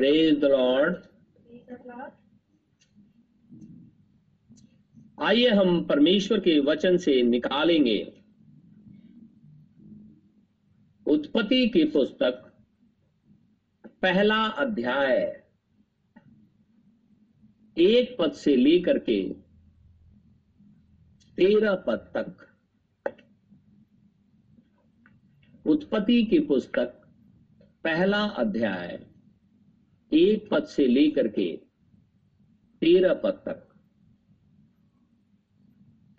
Praise the Lord आइए हम परमेश्वर के वचन से निकालेंगे। उत्पत्ति की पुस्तक पहला अध्याय। एक पद से लेकर के तेरह पद तक। उत्पत्ति की पुस्तक पहला अध्याय। एक पद से लेकर के तेरह पद तक।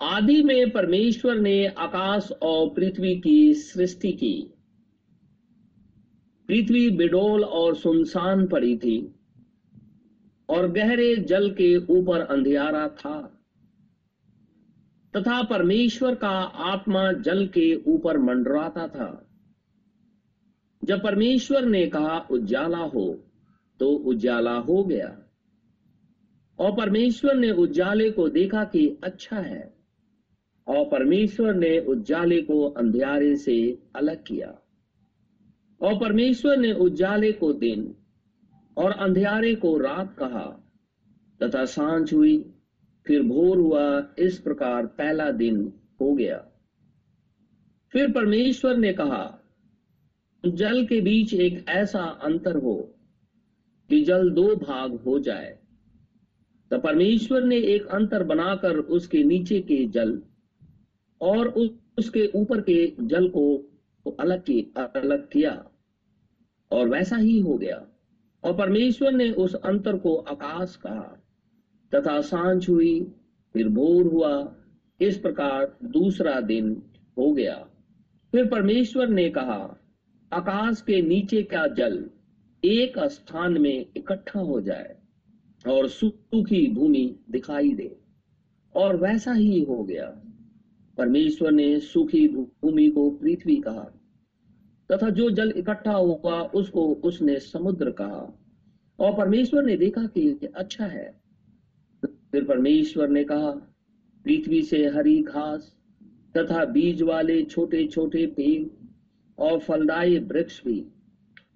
आदि में परमेश्वर ने आकाश और पृथ्वी की सृष्टि की। पृथ्वी बिडोल और सुनसान पड़ी थी और गहरे जल के ऊपर अंधियारा था। तथा परमेश्वर का आत्मा जल के ऊपर मंडराता था। जब परमेश्वर ने कहा, उजाला हो तो उजाला हो गया। और परमेश्वर ने उजाले को देखा कि अच्छा है। और परमेश्वर ने उजाले को अंधियारे से अलग किया। और परमेश्वर ने उजाले को दिन और अंधियारे को रात कहा, तथा साँझ हुई, फिर भोर हुआ, इस प्रकार पहला दिन हो गया। फिर परमेश्वर ने कहा, जल के बीच एक ऐसा अंतर हो कि जल दो भाग हो जाए। तो परमेश्वर ने एक अंतर बनाकर उसके नीचे के जल और उसके ऊपर के जल को अलग की, अलग किया और वैसा ही हो गया। और परमेश्वर ने उस अंतर को आकाश कहा तथा साँझ हुई, फिर भोर हुआ, इस प्रकार दूसरा दिन हो गया। फिर परमेश्वर ने कहा, आकाश के नीचे का जल एक स्थान में इकट्ठा हो जाए और सूखी भूमि दिखाई दे। और वैसा ही हो गया। परमेश्वर ने सूखी भूमि को पृथ्वी कहा तथा जो जल इकट्ठा हुआ उसको उसने समुद्र कहा। और परमेश्वर ने देखा कि अच्छा है। फिर परमेश्वर ने कहा, पृथ्वी से हरी घास तथा बीज वाले छोटे छोटे पेड़ और फलदायी वृक्ष भी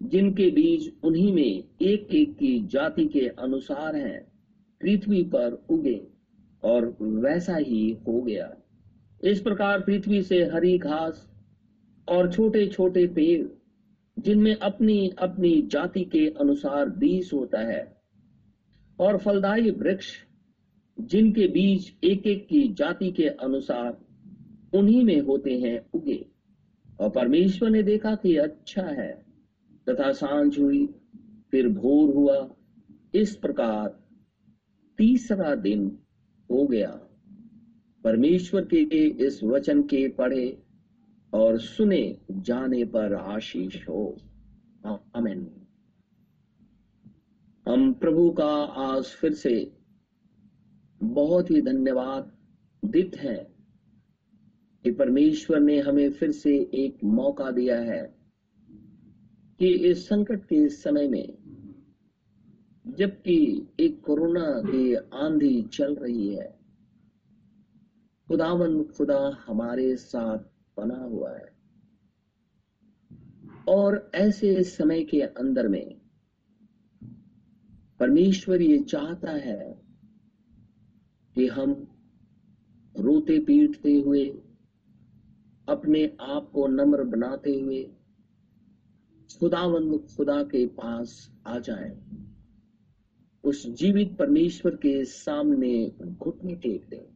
जिनके बीज उन्हीं में एक एक की जाति के अनुसार हैं, पृथ्वी पर उगे और वैसा ही हो गया। इस प्रकार पृथ्वी से हरी घास और छोटे छोटे पेड़, जिनमें अपनी अपनी जाति के अनुसार बीज होता है, और फलदायी वृक्ष, जिनके बीज एक एक की जाति के अनुसार उन्हीं में होते हैं उगे। और परमेश्वर ने देखा कि अच्छा है। तथा साँझ हुई, फिर भोर हुआ। इस प्रकार तीसरा दिन हो गया। परमेश्वर के इस वचन के पढ़े और सुने जाने पर आशीष हो। आमेन। हम प्रभु का आज फिर से बहुत ही धन्यवाद दित है कि परमेश्वर ने हमें फिर से एक मौका दिया है। कि इस संकट के समय में, जबकि एक कोरोना की आंधी चल रही है, खुदावन खुदा हमारे साथ बना हुआ है। और ऐसे समय के अंदर में, परमेश्वर ये चाहता है कि हम रोते पीटते हुए, अपने आप को नम्र बनाते हुए खुदावंद खुदा के पास आ जाए। उस जीवित परमेश्वर के सामने घुटने टेक दे,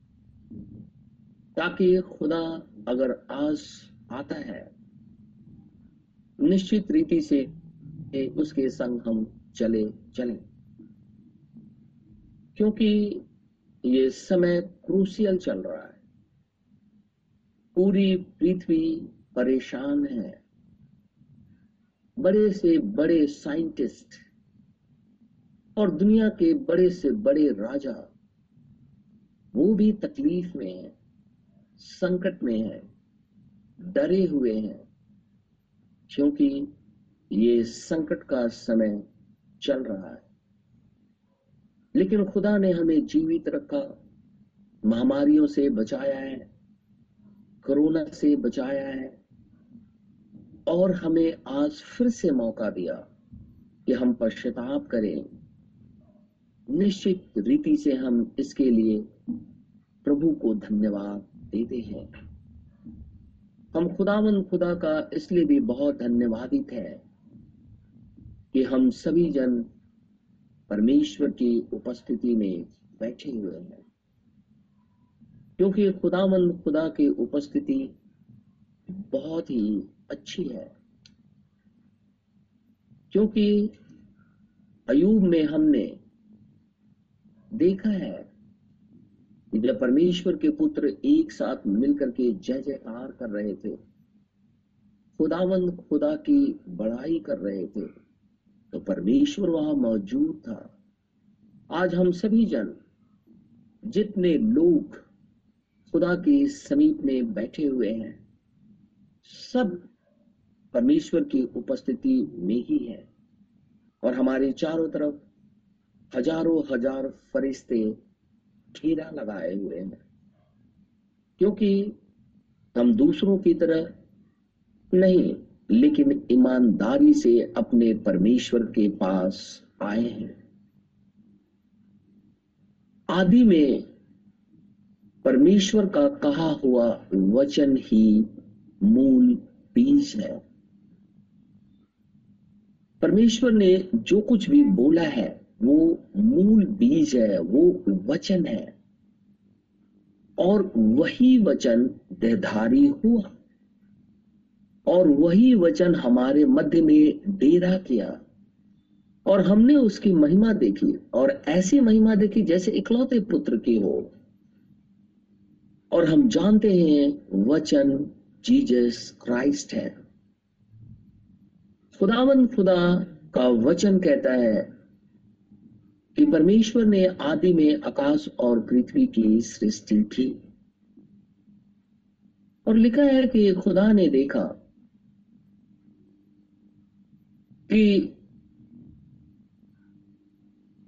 ताकि खुदा अगर आज आता है, निश्चित रीति से उसके संग हम चले चले। क्योंकि ये समय क्रूसियल चल रहा है। पूरी पृथ्वी परेशान है। बड़े से बड़े साइंटिस्ट और दुनिया के बड़े से बड़े राजा, वो भी तकलीफ़ में है, संकट में है, डरे हुए हैं, क्योंकि ये संकट का समय चल रहा है। लेकिन खुदा ने हमें जीवित रखा, महामारियों से बचाया है, कोरोना से बचाया है और हमें आज फिर से मौका दिया कि हम पश्चाताप करें। निश्चित रीति से हम इसके लिए प्रभु को धन्यवाद देते हैं। हम खुदावन खुदा का इसलिए भी बहुत धन्यवादित है कि हम सभी जन परमेश्वर की उपस्थिति में बैठे हुए हैं। क्योंकि खुदावन खुदा की उपस्थिति बहुत ही अच्छी है। क्योंकि अयूब में हमने देखा है कि जब परमेश्वर के पुत्र एक साथ मिलकर के जय जयकार कर रहे थे, खुदावंद खुदा की बड़ाई कर रहे थे तो परमेश्वर वहाँ मौजूद था। आज हम सभी जन, जितने लोग खुदा के समीप में बैठे हुए हैं, सब परमेश्वर की उपस्थिति में ही है। और हमारे चारों तरफ़ हज़ारों हज़ार फरिश्ते घेरा लगाए हुए हैं। क्योंकि हम दूसरों की तरह नहीं, लेकिन ईमानदारी से अपने परमेश्वर के पास आए हैं। आदि में परमेश्वर का कहा हुआ वचन ही मूल बीज है। परमेश्वर ने जो कुछ भी बोला है, वो मूल बीज है, वो वचन है। और वही वचन देहधारी हुआ, और वही वचन हमारे मध्य में डेरा किया, और हमने उसकी महिमा देखी, और ऐसी महिमा देखी जैसे इकलौते पुत्र की हो। और हम जानते हैं, वचन जीजस क्राइस्ट है। खुदावन खुदा का वचन कहता है कि परमेश्वर ने आदि में आकाश और पृथ्वी की सृष्टि की। और लिखा है कि खुदा ने देखा कि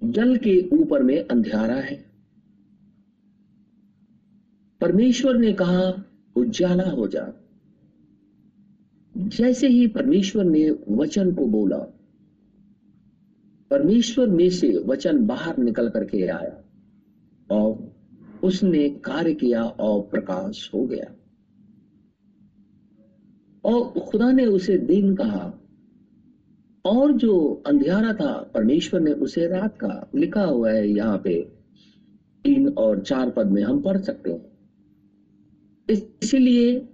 जल के ऊपर में अंधियारा है। परमेश्वर ने कहा, उजाला हो जा। जैसे ही परमेश्वर ने वचन को बोला, परमेश्वर में से वचन बाहर निकल करके आया और उसने कार्य किया और प्रकाश हो गया। और खुदा ने उसे दिन कहा, और जो अंधियारा था, परमेश्वर ने उसे रात कहा लिखा हुआ है यहाँ पे, तीन और चार पद में हम पढ़ सकते हैं। इसीलिए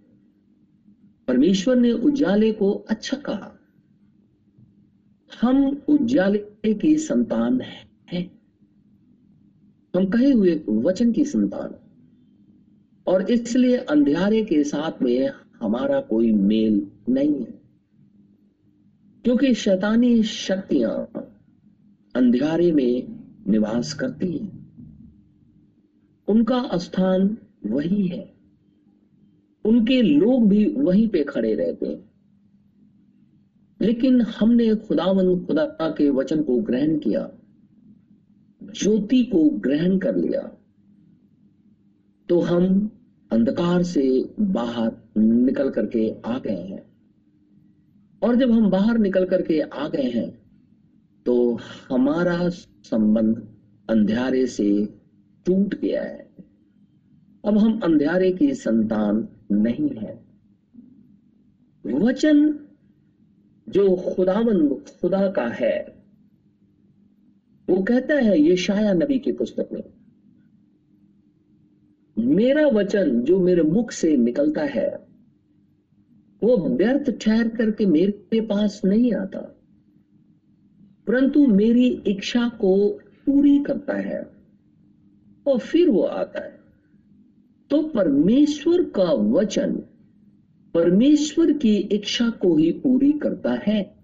परमेश्वर ने उजाले को अच्छा कहा। हम उजाले की संतान हैं। हम कहे हुए वचन की संतान और इसलिए अंधेरे के साथ में हमारा कोई मेल नहीं है। क्योंकि शैतानी शक्तियाँ अंधियारे में निवास करती हैं। उनका स्थान वही है। उनके लोग भी वहीं पे खड़े रहते हैं। लेकिन हमने खुदावन खुदा के वचन को ग्रहण किया, ज्योति को ग्रहण कर लिया तो हम अंधकार से बाहर निकल करके आ गए हैं। और जब हम बाहर निकल करके आ गए हैं तो हमारा संबंध अंधेरे से टूट गया है। अब हम अंधेरे की संतान नहीं है। वचन जो खुदावन, खुदा का है, वो कहता है ये शाया नबी की पुस्तक में, मेरा वचन जो मेरे मुख से निकलता है, वो व्यर्थ ठहर करके मेरे पास नहीं आता, परंतु मेरी इच्छा को पूरी करता है और फिर वो आता है। तो परमेश्वर का वचन परमेश्वर की इच्छा को ही पूरी करता है।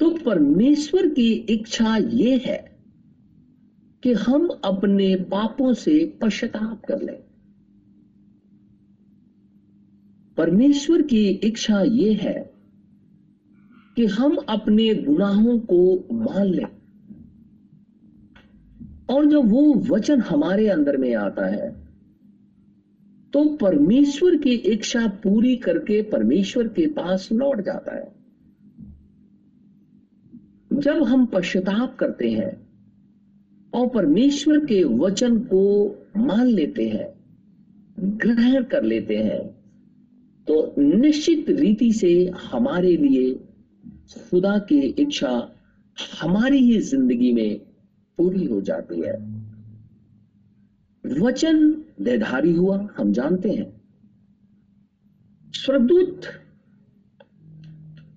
तो परमेश्वर की इच्छा ये है कि हम अपने पापों से पश्चाताप कर लें। परमेश्वर की इच्छा ये है कि हम अपने गुनाहों को मान लें। और जब वो वचन हमारे अंदर में आता है तो परमेश्वर की इच्छा पूरी करके परमेश्वर के पास लौट जाता है। जब हम पश्चाताप करते हैं और परमेश्वर के वचन को मान लेते हैं, ग्रहण कर लेते हैं तो निश्चित रीति से हमारे लिए खुदा की इच्छा हमारी ही ज़िंदगी में पूरी हो जाती है। वचन देधारी हुआ, हम जानते हैं। स्वर्गदूत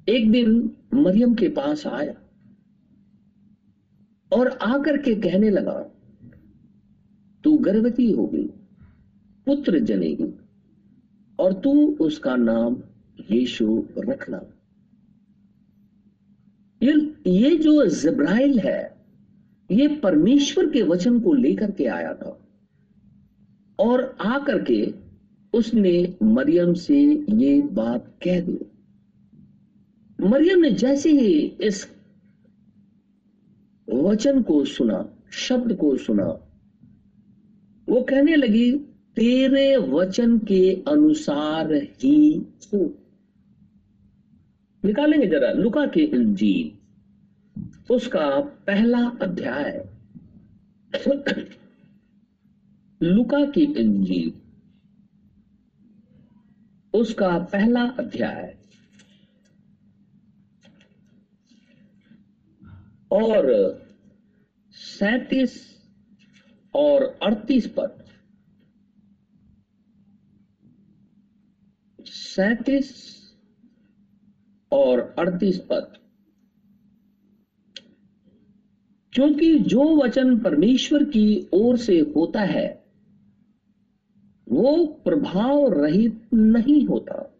एक दिन मरियम के पास आया और आकर के कहने लगा, तू गर्भवती होगी पुत्र जनेगी और तू उसका नाम यीशु रखना ये ये जो जब्राइल है, ये परमेश्वर के वचन को लेकर के आया था। और आकर के उसने मरियम से ये बात कह दी। मरियम ने जैसे ही इस वचन को सुना, शब्द को सुना, वो कहने लगी, तेरे वचन के अनुसार ही हो। निकालेंगे जरा लुका के इंजील, उसका पहला अध्याय। लुका की इंजील। उसका पहला अध्याय। और सैतीस और अड़तीस पद सैतीस और अड़तीस पद क्योंकि जो वचन परमेश्वर की ओर से होता है वो प्रभाव रहित नहीं होता।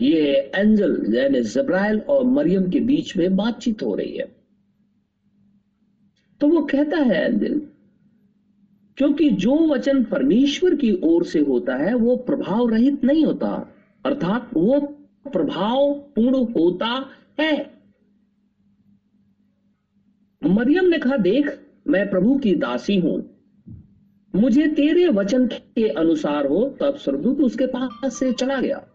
ये एंजल, यानी जब्राइल और मरियम के बीच में बातचीत हो रही है। तो वो कहता है एंजल, क्योंकि जो वचन परमेश्वर की ओर से होता है, वो प्रभाव रहित नहीं होता। अर्थात वो प्रभाव पूर्ण होता है। मरियम ने कहा, देख, मैं प्रभु की दासी हूँ। मुझे तेरे वचन के अनुसार हो, तब स्वर्गदूत उसके पास से चला गया।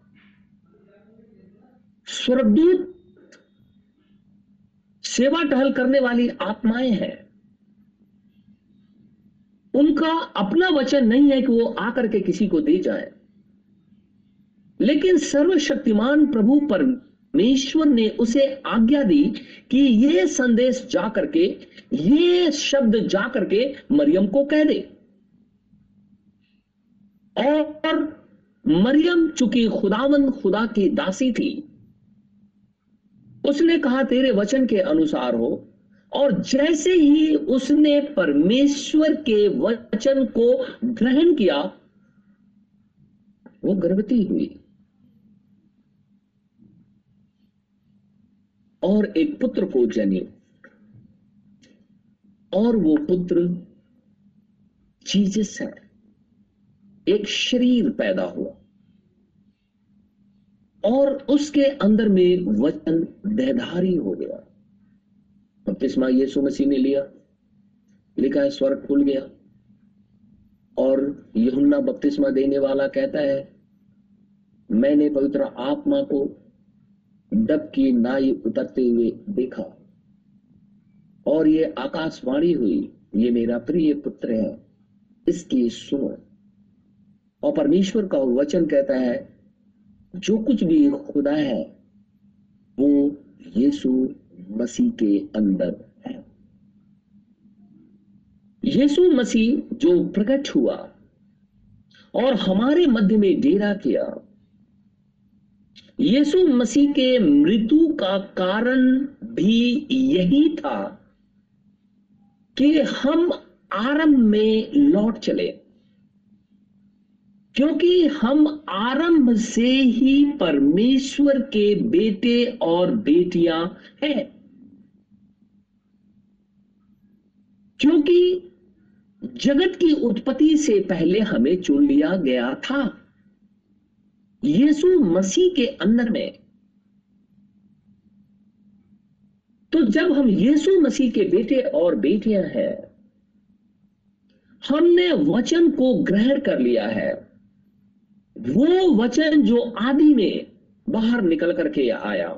स्वर्गदूत सेवा टहल करने वाली आत्माएँ हैं। उनका अपना वचन नहीं है कि वो आकर के किसी को दे जाए। लेकिन सर्वशक्तिमान प्रभु परमेश्वर ने उसे आज्ञा दी कि ये संदेश जाकर के, ये शब्द जाकर के मरियम को कह दे। और मरियम चूँकि खुदावन खुदा की दासी थी, उसने कहा, तेरे वचन के अनुसार हो, और जैसे ही उसने परमेश्वर के वचन को ग्रहण किया, वो गर्भवती हुई। और एक पुत्र को जनी और वो पुत्र जीसस है। एक शरीर पैदा हुआ। और उसके अंदर में वचन देहधारी हो गया। बपतिस्मा यीशु मसीह ने लिया, लिखा है, स्वर्ग खुल गया। और यहुन्ना बपतिस्मा देने वाला कहता है, मैंने पवित्र आत्मा को डब की नाई उतरते हुए देखा। और ये आकाशवाणी हुई, ये मेरा प्रिय पुत्र है, इसकी सुनो। और परमेश्वर का वचन कहता है, जो कुछ भी खुदा है, वो यीशु मसीह के अंदर है। यीशु मसीह जो प्रकट हुआ और हमारे मध्य में डेरा किया, यीशु मसीह के मृत्यु का कारण भी यही था कि हम आरंभ में लौट चले। क्योंकि हम आरंभ से ही परमेश्वर के बेटे और बेटियाँ हैं। क्योंकि जगत की उत्पत्ति से पहले हमें चुन लिया गया था। यीशु मसीह के अंदर में। तो जब हम यीशु मसीह के बेटे और बेटियाँ हैं, हमने वचन को ग्रहण कर लिया है। वो वचन जो आदि में बाहर निकल करके आया।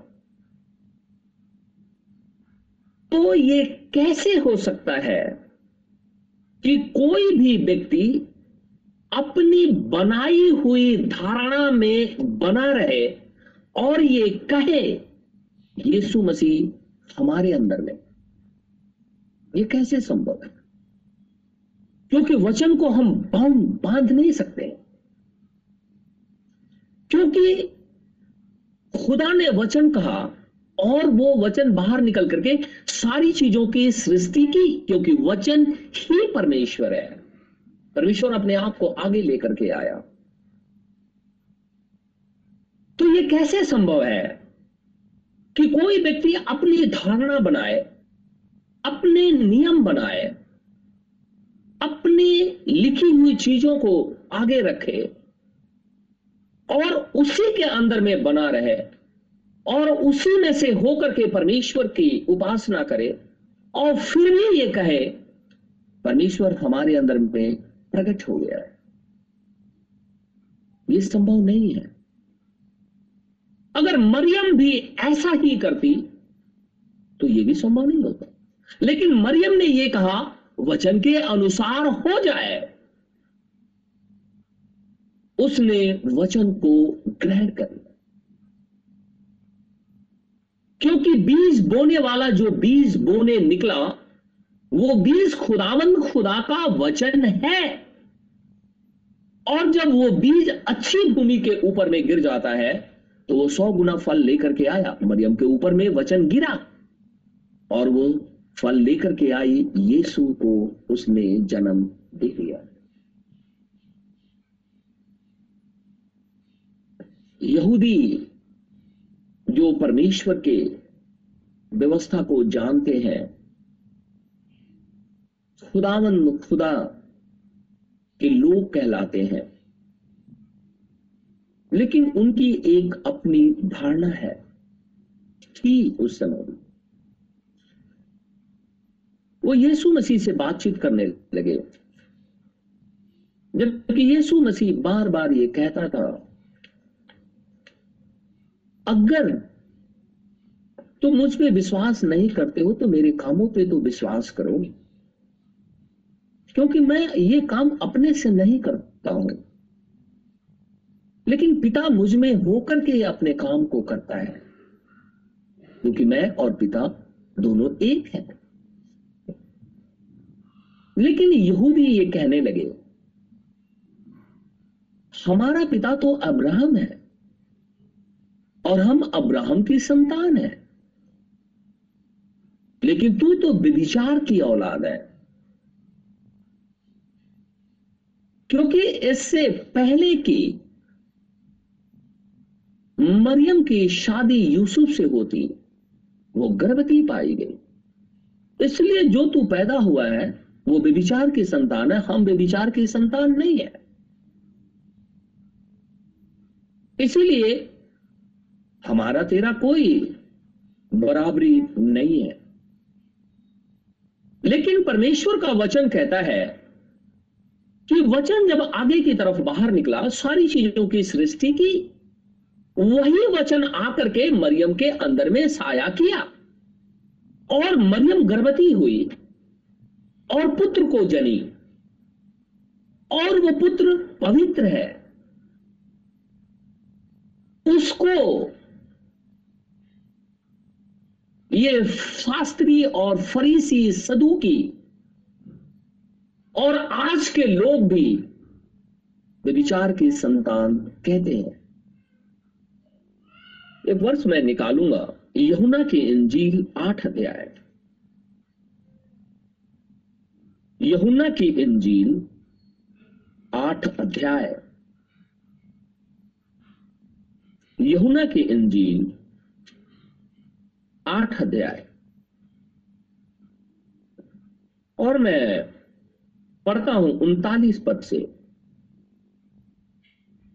तो ये कैसे हो सकता है कि कोई भी व्यक्ति अपनी बनाई हुई धारणा में बना रहे और ये कहे, यीशु मसीह हमारे अंदर में। ये कैसे संभव है? क्योंकि वचन को हम बाँध बाँध नहीं सकते। क्योंकि खुदा ने वचन कहा और वो वचन बाहर निकल करके सारी चीज़ों की सृष्टि की, क्योंकि वचन ही परमेश्वर है। परमेश्वर अपने आप को आगे लेकर के आया। तो ये कैसे संभव है कि कोई व्यक्ति अपनी धारणा बनाए, अपने नियम बनाए, अपनी लिखी हुई चीज़ों को आगे रखे? और उसी के अंदर में बना रहे और उसी में से होकर के परमेश्वर की उपासना करे और फिर भी ये कहे, परमेश्वर हमारे अंदर में प्रकट हो गया है। ये संभव नहीं है। अगर मरियम भी ऐसा ही करती तो ये भी संभव नहीं होता। लेकिन मरियम ने यह कहा, वचन के अनुसार हो जाए। उसने वचन को ग्रहण कर लिया। क्योंकि बीज बोने वाला जो बीज बोने निकला, वो बीज खुदावन खुदा का वचन है। और जब वो बीज अच्छी भूमि के ऊपर में गिर जाता है तो वो सौ गुना फल लेकर के आया। मरियम के ऊपर में वचन गिरा और वो फल लेकर के आई, यीशु को उसने जन्म दे दिया। यहूदी जो परमेश्वर के व्यवस्था को जानते हैं, खुदावन खुदा के लोग कहलाते हैं। लेकिन उनकी एक अपनी धारणा है थी उस समय वो यीशु मसीह से बातचीत करने लगे। जबकि यीशु मसीह बार बार ये कहता था अगर तुम मुझ पे विश्वास नहीं करते हो तो मेरे कामों पे तो विश्वास करो क्योंकि मैं ये काम अपने से नहीं करता हूँ। लेकिन पिता मुझमें होकर के अपने काम को करता है। क्योंकि मैं और पिता दोनों एक हैं। लेकिन यहूदी ये कहने लगे, हमारा पिता तो अब्राहम है और हम अब्राहम की संतान है। लेकिन तू तो विधिचार की औलाद है। क्योंकि इससे पहले की मरियम की शादी यूसुफ से होती, वो गर्भवती पाई गई। इसलिए जो तू पैदा हुआ है, वो व्यभिचार की संतान है। हम व्यभिचार की संतान नहीं है। इसीलिए हमारा तेरा कोई बराबरी नहीं है। लेकिन परमेश्वर का वचन कहता है कि वचन जब आगे की तरफ़ बाहर निकला, सारी चीज़ों की सृष्टि की, वही वचन आकर के मरियम के अंदर में साया किया और मरियम गर्भवती हुई और पुत्र को जनी और वो पुत्र पवित्र है। उसको ये शास्त्री और फरीसी सदुकी और आज के लोग भी विचार की संतान कहते हैं। एक वर्ष मैं निकालूँगा यहुना की इंजील आठ अध्याय। यहुना की इंजील आठ अध्याय। यहुना की इंजील आठ अध्याय। और मैं पढ़ता हूँ उनतालीस पद से,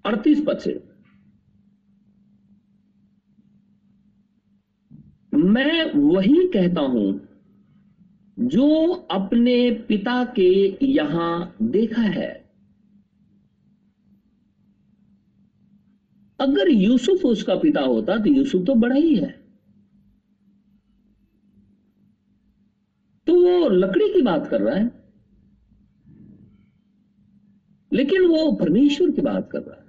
अड़तीस पद से। मैं वही कहता हूँ जो अपने पिता के यहाँ देखा है। अगर यूसुफ उसका पिता होता तो यूसुफ तो बड़ा ही है। तो वो लकड़ी की बात कर रहा है। लेकिन वो परमेश्वर की बात कर रहा है।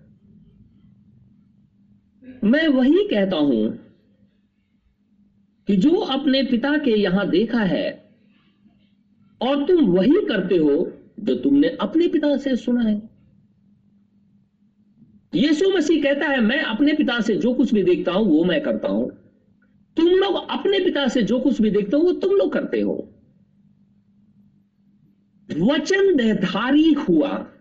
मैं वही कहता हूँ कि जो अपने पिता के यहाँ देखा है और तुम वही करते हो जो तुमने अपने पिता से सुना है। यीशु मसीह कहता है, मैं अपने पिता से जो कुछ भी देखता हूँ, वो मैं करता हूँ। तुम लोग अपने पिता से जो कुछ भी देखते हो, वो तुम लोग करते हो। वचन देधारी हुआ,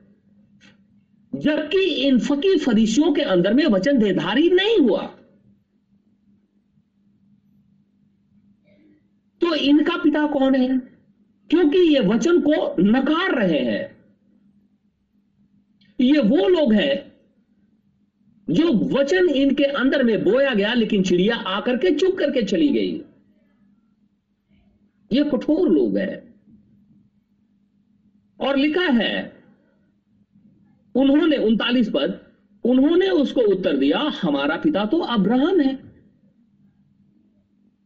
जबकि इन फकी फरीसियों के अंदर में वचन देधारी नहीं हुआ। तो इनका पिता कौन है? क्योंकि ये वचन को नकार रहे हैं। ये वो लोग हैं जो वचन इनके अंदर में बोया गया, लेकिन चिड़िया आकर के चुप करके चली गई। ये कठोर लोग हैं। और लिखा है, उन्होंने उनतालीस पद, उन्होंने उसको उत्तर दिया, हमारा पिता तो अब्राहम है।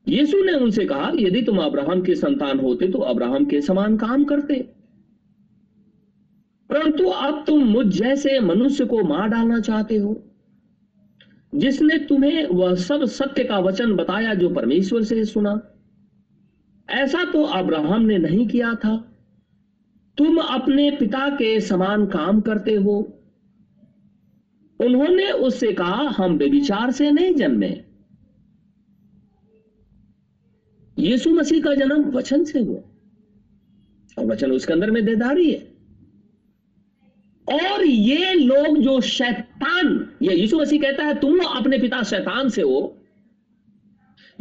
यीशु ने उनसे कहा, यदि तुम अब्राहम के संतान होते तो अब्राहम के समान काम करते। परंतु अब तुम मुझ जैसे मनुष्य को मार डालना चाहते हो, जिसने तुम्हें वह सब सत्य का वचन बताया जो परमेश्वर से सुना। ऐसा तो अब्राहम ने नहीं किया था। तुम अपने पिता के समान काम करते हो। उन्होंने उससे कहा, हम बेविचार से नहीं जन्मे। यीशु मसीह का जन्म वचन से हुआ। और वचन उसके अंदर में देदारी है। और ये लोग जो शैतान, ये यीशु मसीह कहता है, तुम अपने पिता शैतान से हो।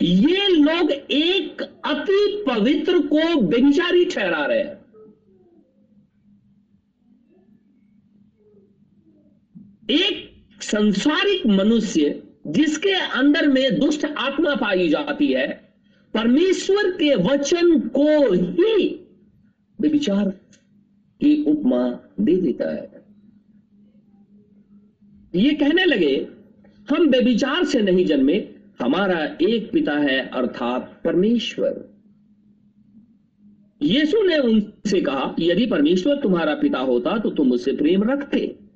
ये लोग एक अति पवित्र को बेविचारी ठहरा रहे हैं। एक संसारिक मनुष्य जिसके अंदर में दुष्ट आत्मा पाई जाती है, परमेश्वर के वचन को ही विचार की उपमा दे देता है। ये कहने लगे, हम बेविचार से नहीं जन्मे, हमारा एक पिता है, अर्थात परमेश्वर। यीशु ने उनसे कहा, यदि परमेश्वर तुम्हारा पिता होता तो तुम उससे प्रेम रखते।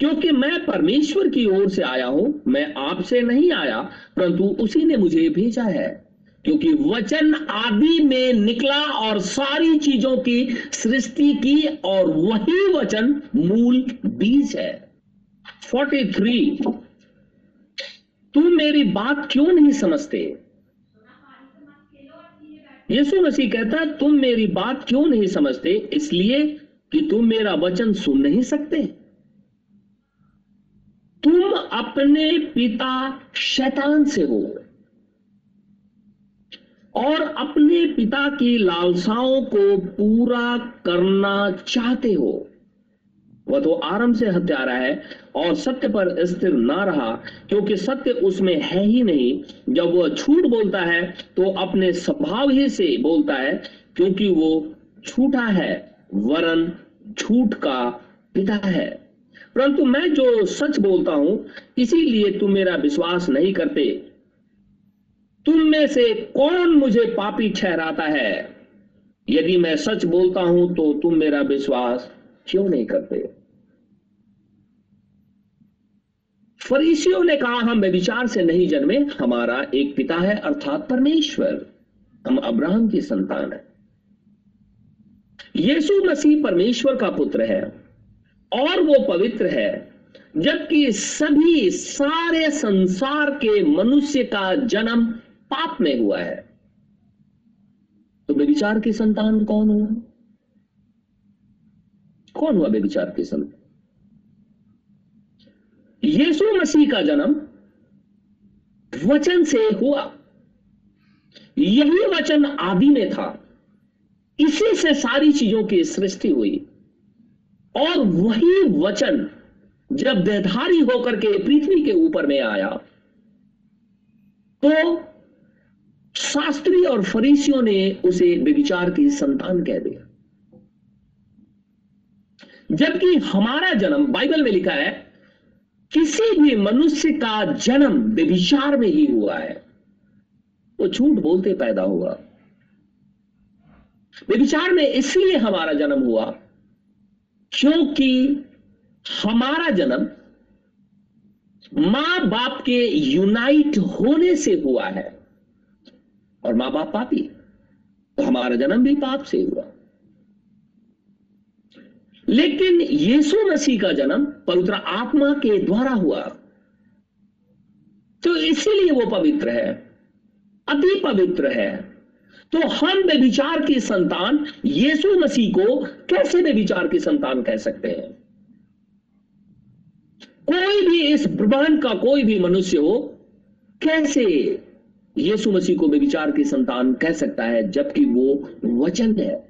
क्योंकि मैं परमेश्वर की ओर से आया हूँ, मैं आपसे नहीं आया, परंतु उसी ने मुझे भेजा है। क्योंकि वचन आदि में निकला और सारी चीज़ों की सृष्टि की, और वही वचन मूल बीज है। 43 तुम मेरी बात क्यों नहीं समझते? यीशु मसीह कहता, तुम मेरी बात क्यों नहीं समझते? इसलिए कि तुम मेरा वचन सुन नहीं सकते। तुम अपने पिता शैतान से हो। और अपने पिता की लालसाओं को पूरा करना चाहते हो। वह तो आरंभ से हत्यारा है और सत्य पर स्थिर ना रहा, क्योंकि सत्य उसमें है ही नहीं। जब वह झूठ बोलता है तो अपने स्वभाव ही से बोलता है, क्योंकि वो झूठा है, वरन झूठ का पिता है। परंतु मैं जो सच बोलता हूँ, इसीलिए तुम मेरा विश्वास नहीं करते। तुम में से कौन मुझे पापी ठहराता है? यदि मैं सच बोलता हूँ तो तुम मेरा विश्वास क्यों नहीं करते? फरीसियों ने कहा, हम विचार से नहीं जन्मे, हमारा एक पिता है, अर्थात परमेश्वर। हम अब्राहम की संतान है। यीशु मसीह परमेश्वर का पुत्र है। और वो पवित्र है, जबकि सभी सारे संसार के मनुष्य का जन्म पाप में हुआ है। तो बेविचार की संतान कौन हुआ? कौन हुआ बेविचार की संतान? यीशु मसीह का जन्म वचन से हुआ। यही वचन आदि में था। इसी से सारी चीज़ों की सृष्टि हुई। और वही वचन जब देधारी होकर के पृथ्वी के ऊपर में आया तो शास्त्री और फरीसियों ने उसे बेविचार की संतान कह दिया। जबकि हमारा जन्म, बाइबल में लिखा है, किसी भी मनुष्य का जन्म बेविचार में ही हुआ है। वो झूठ बोलते पैदा हुआ। विचार में इसलिए हमारा जन्म हुआ क्योंकि हमारा जन्म माँ बाप के यूनाइट होने से हुआ है। और माँ बाप पापी तो हमारा जन्म भी पाप से हुआ। लेकिन यीशु मसीह का जन्म पवित्र आत्मा के द्वारा हुआ। तो इसीलिए वो पवित्र है, अति पवित्र है। तो हम बेविचार की संतान यीशु मसीह को कैसे बेविचार की संतान कह सकते हैं? कोई भी इस ब्रह्मांड का कोई भी मनुष्य हो, कैसे यीशु मसीह को बेविचार की संतान कह सकता है, जबकि वो वचन है?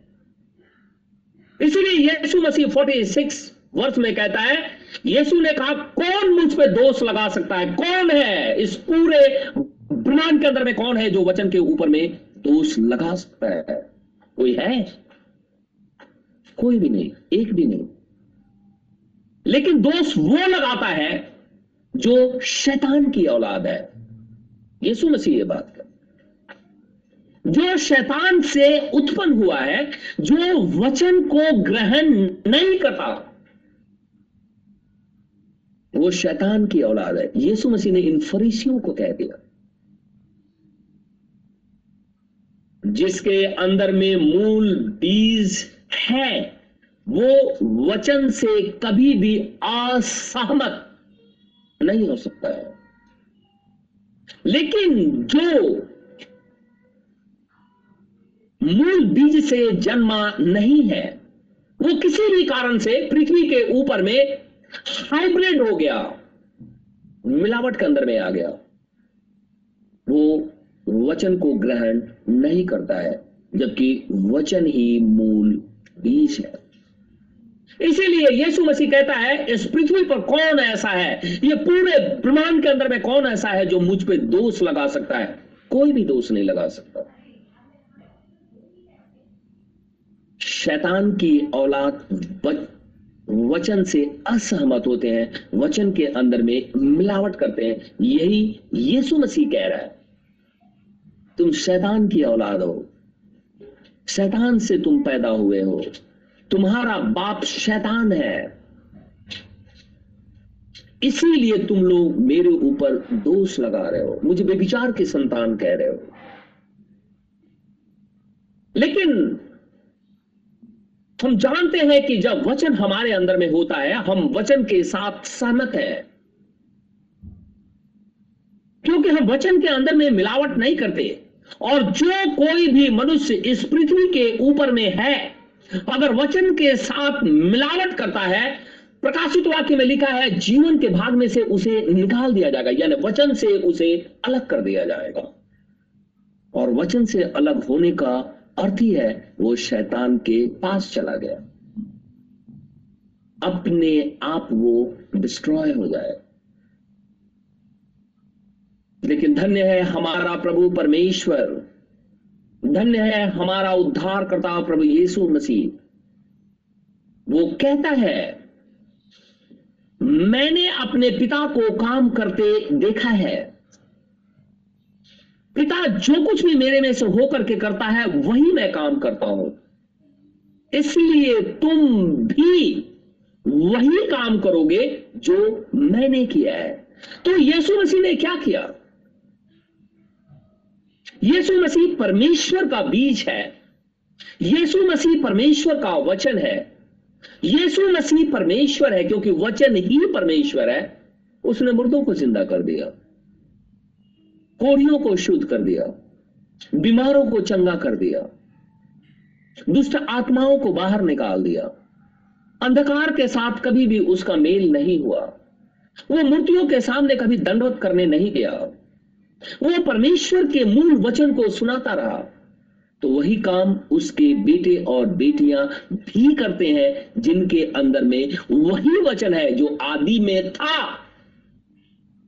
इसलिए यीशु मसीह 46 वर्ष में कहता है, यीशु ने कहा, कौन मुझ पे दोष लगा सकता है? कौन है इस पूरे ब्रह्मांड के अंदर में कौन है जो वचन के ऊपर में दोष लगा सकता है। कोई है? कोई भी नहीं, एक भी नहीं। लेकिन दोष वो लगाता है जो शैतान की औलाद है। यीशु मसीह ये बात कर। जो शैतान से उत्पन्न हुआ है, जो वचन को ग्रहण नहीं करता, वो शैतान की औलाद है। यीशु मसीह ने इन फरीसियों को कह दिया। जिसके अंदर में मूल बीज है, वो वचन से कभी भी असहमत नहीं हो सकता है। लेकिन जो मूल बीज से जन्मा नहीं है, वो किसी भी कारण से पृथ्वी के ऊपर में हाइब्रिड हो गया, मिलावट के अंदर में आ गया। वो वचन को ग्रहण नहीं करता है, जबकि वचन ही मूल बीज है। इसीलिए यीशु मसीह कहता है, इस पृथ्वी पर कौन ऐसा है? ये पूरे ब्रह्मांड के अंदर में कौन ऐसा है जो मुझ पे दोष लगा सकता है? कोई भी दोष नहीं लगा सकता। शैतान की औलाद वचन से असहमत होते हैं, वचन के अंदर में मिलावट करते हैं। यही यीशु मसीह कह रहा है। तुम शैतान की औलाद हो। शैतान से तुम पैदा हुए हो। तुम्हारा बाप शैतान है। इसीलिए तुम लोग मेरे ऊपर दोष लगा रहे हो। मुझे बेविचार की संतान कह रहे हो। लेकिन हम जानते हैं कि जब वचन हमारे अंदर में होता है, हम वचन के साथ सहमत है। क्योंकि हम वचन के अंदर में मिलावट नहीं करते। और जो कोई भी मनुष्य इस पृथ्वी के ऊपर में है, अगर वचन के साथ मिलावट करता है, प्रकाशित वाक्य में लिखा है, जीवन के भाग में से उसे निकाल दिया जाएगा, यानी वचन से उसे अलग कर दिया जाएगा। और वचन से अलग होने का अर्थ ही है, वो शैतान के पास चला गया। अपने आप वो डिस्ट्रॉय हो जाए लेकिन धन्य है हमारा प्रभु परमेश्वर। धन्य है हमारा उद्धार करता प्रभु यीशु मसीह। वो कहता है, मैंने अपने पिता को काम करते देखा है। पिता जो कुछ भी मेरे में से होकर के करता है, वही मैं काम करता हूँ। इसलिए तुम भी वही काम करोगे जो मैंने किया है। तो यीशु मसीह ने क्या किया? यीशु मसीह परमेश्वर का बीज है। यीशु मसीह परमेश्वर का वचन है। यीशु मसीह परमेश्वर है, क्योंकि वचन ही परमेश्वर है। उसने मुर्दों को ज़िंदा कर दिया, कोढ़ियों को शुद्ध कर दिया, बीमारों को चंगा कर दिया, दुष्ट आत्माओं को बाहर निकाल दिया। अंधकार के साथ कभी भी उसका मेल नहीं हुआ। वो मूर्तियों के सामने कभी दंडवत करने नहीं गया। वो परमेश्वर के मूल वचन को सुनाता रहा। तो वही काम उसके बेटे और बेटियाँ भी करते हैं, जिनके अंदर में वही वचन है जो आदि में था।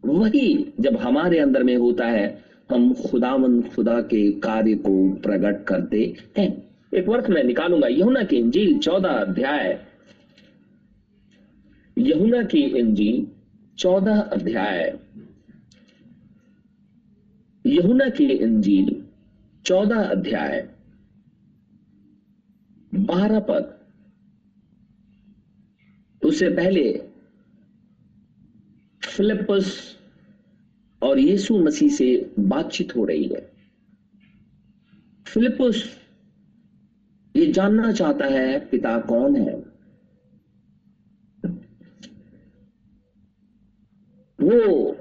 वही जब हमारे अंदर में होता है, हम खुदावन खुदा के कार्य को प्रकट करते हैं। एक वर्ष मैं निकालूँगा यहुना की इंजील चौदह अध्याय। यहुना की इंजील चौदह अध्याय। यहुना की इंजील, चौदह अध्याय, बारह पद। उससे पहले फिलिपस और यीशु मसीह से बातचीत हो रही है। फिलिपस ये जानना चाहता है, पिता कौन है? वो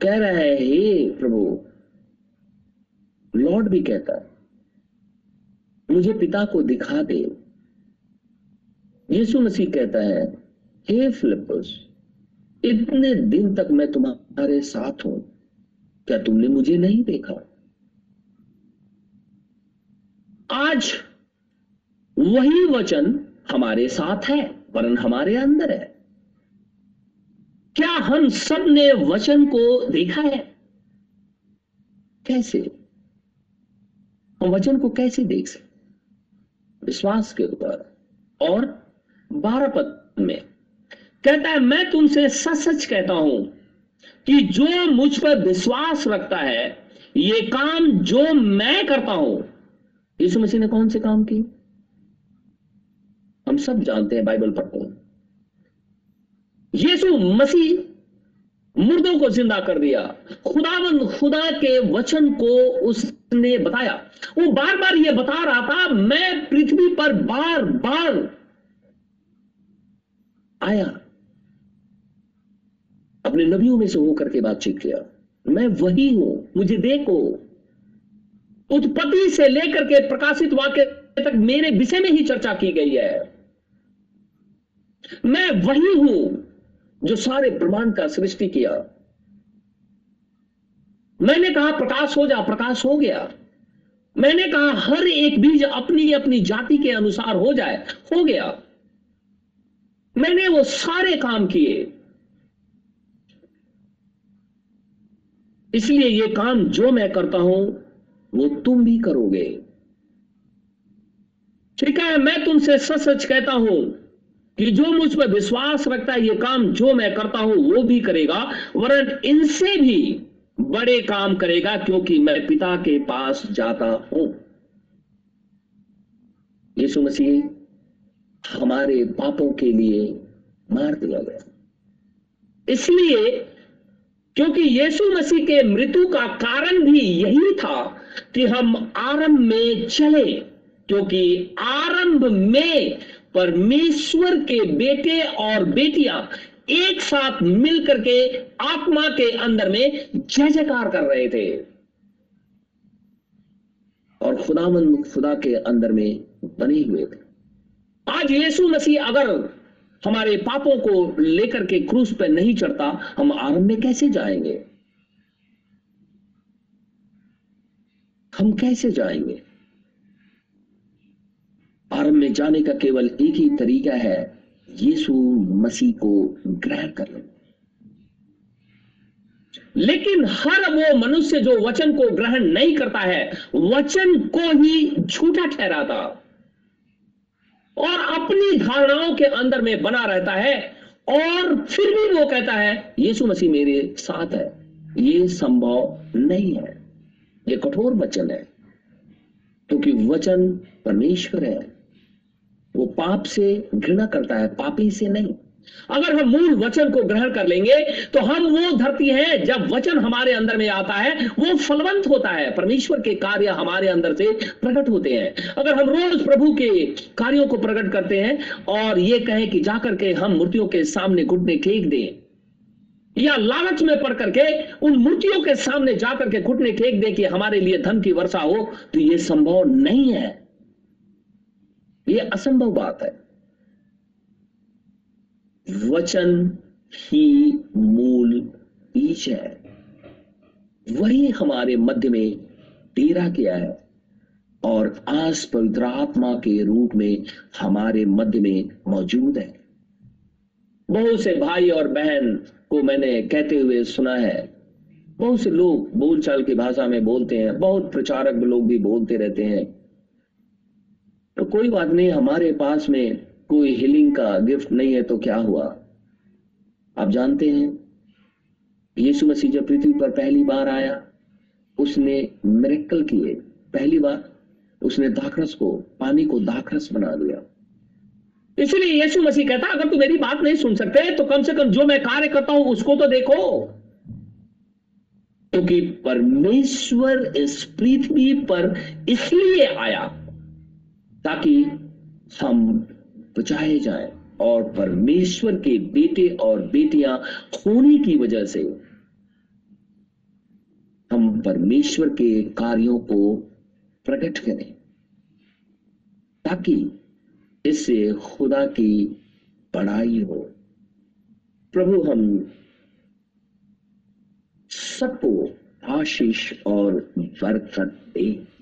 कह रहा है, हे प्रभु लॉर्ड भी कहता है, मुझे पिता को दिखा दे यीशु मसीह कहता है, हे फिलिपस इतने दिन तक मैं तुम्हारे साथ हूँ, क्या तुमने मुझे नहीं देखा? आज वही वचन हमारे साथ है, वरन हमारे अंदर है। क्या हम सबने वचन को देखा है? कैसे? हम वचन को कैसे देख सकते विश्वास के ऊपर। और बारह पद में कहता है, मैं तुमसे सच सच कहता हूँ कि जो मुझ पर विश्वास रखता है, ये काम जो मैं करता हूँ, यीशु मसीह ने कौन से काम किए? हम सब जानते हैं बाइबल पढ़ते हैं। यीशु मसीह मुर्दों को ज़िंदा कर दिया। खुदावन, खुदा के वचन को उसने बताया। वो बार बार ये बता रहा था, मैं पृथ्वी पर बार बार आया। अपने नबियों में से होकर के बातचीत किया। मैं वही हूँ, मुझे देखो। उत्पत्ति से लेकर के प्रकाशित वाक्य तक मेरे विषय में ही चर्चा की गई है। मैं वही हूँ। जो सारे ब्रह्मांड का सृष्टि किया। मैंने कहा, प्रकाश हो जा, प्रकाश हो गया। मैंने कहा, हर एक बीज अपनी अपनी जाति के अनुसार हो जाए, हो गया। मैंने वो सारे काम किए। इसलिए ये काम जो मैं करता हूँ, वो तुम भी करोगे। ठीक है, मैं तुमसे सच सच कहता हूँ कि जो मुझ पर विश्वास रखता है, ये काम जो मैं करता हूँ, वो भी करेगा, वरन इनसे भी बड़े काम करेगा, क्योंकि मैं पिता के पास जाता हूँ। यीशु मसीह, हमारे पापों के लिए मार दिया गया। इसलिए, क्योंकि यीशु मसीह के मृत्यु का कारण भी यही था कि हम आरंभ में चले, क्योंकि आरंभ में परमेश्वर के बेटे और बेटियाँ एक साथ मिलकर के आत्मा के अंदर में जय जयकार कर रहे थे। और खुदामंद खुदा के अंदर में बने हुए थे। आज यीशु मसीह अगर हमारे पापों को लेकर के क्रूस पर नहीं चढ़ता, हम आरंभ में कैसे जाएँगे? हम कैसे जाएँगे? आरंभ में जाने का केवल एक ही तरीका है, यीशु मसीह को ग्रहण कर लो लेकिन हर वो मनुष्य जो वचन को ग्रहण नहीं करता है, वचन को ही झूठा ठहराता। और अपनी धारणाओं के अंदर में बना रहता है, और फिर भी वो कहता है, यीशु मसीह मेरे साथ है, ये संभव नहीं है, ये कठोर वचन है, क्योंकि वचन परमेश्वर है। वो पाप से घृणा करता है, पापी से नहीं। अगर हम मूल वचन को ग्रहण कर लेंगे तो हम वो धरती है, जब वचन हमारे अंदर में आता है, वो फलवंत होता है। परमेश्वर के कार्य हमारे अंदर से प्रकट होते हैं। अगर हम रोज प्रभु के कार्यों को प्रकट करते हैं, और ये कहें कि जाकर के हम मूर्तियों के सामने घुटने टेक दें, या लालच में पड़ करके उन मूर्तियों के सामने जाकर के घुटने टेक दें कि हमारे लिए धन की वर्षा हो तो ये संभव नहीं है। ये असंभव बात है। वचन ही मूल बीज है। वही हमारे मध्य में डेरा किया है और आज पवित्र आत्मा के रूप में हमारे मध्य में मौजूद है। बहुत से भाई और बहन को मैंने कहते हुए सुना है। बहुत से लोग बोलचाल की भाषा में बोलते हैं, बहुत प्रचारक लोग भी बोलते रहते हैं। कोई बात नहीं, हमारे पास में कोई हीलिंग का गिफ्ट नहीं है तो क्या हुआ? आप जानते हैं, यीशु मसीह जब पृथ्वी पर पहली बार आया, उसने मेरेकल किए। पहली बार, उसने दाखरस को, पानी को दाखरस बना दिया। इसलिए यीशु मसीह कहता, अगर तू मेरी बात नहीं सुन सकते तो कम से कम जो मैं कार्य करता हूँ, उसको तो देखो। क्योंकि परमेश्वर इस पृथ्वी पर इसलिए आया। ताकि हम बचाए जाएँ और परमेश्वर के बेटे और बेटियाँ होने की वजह से हम परमेश्वर के कार्यों को प्रकट करें, ताकि इससे खुदा की बड़ाई हो। प्रभु, हम सबको आशीष और बरकत दे।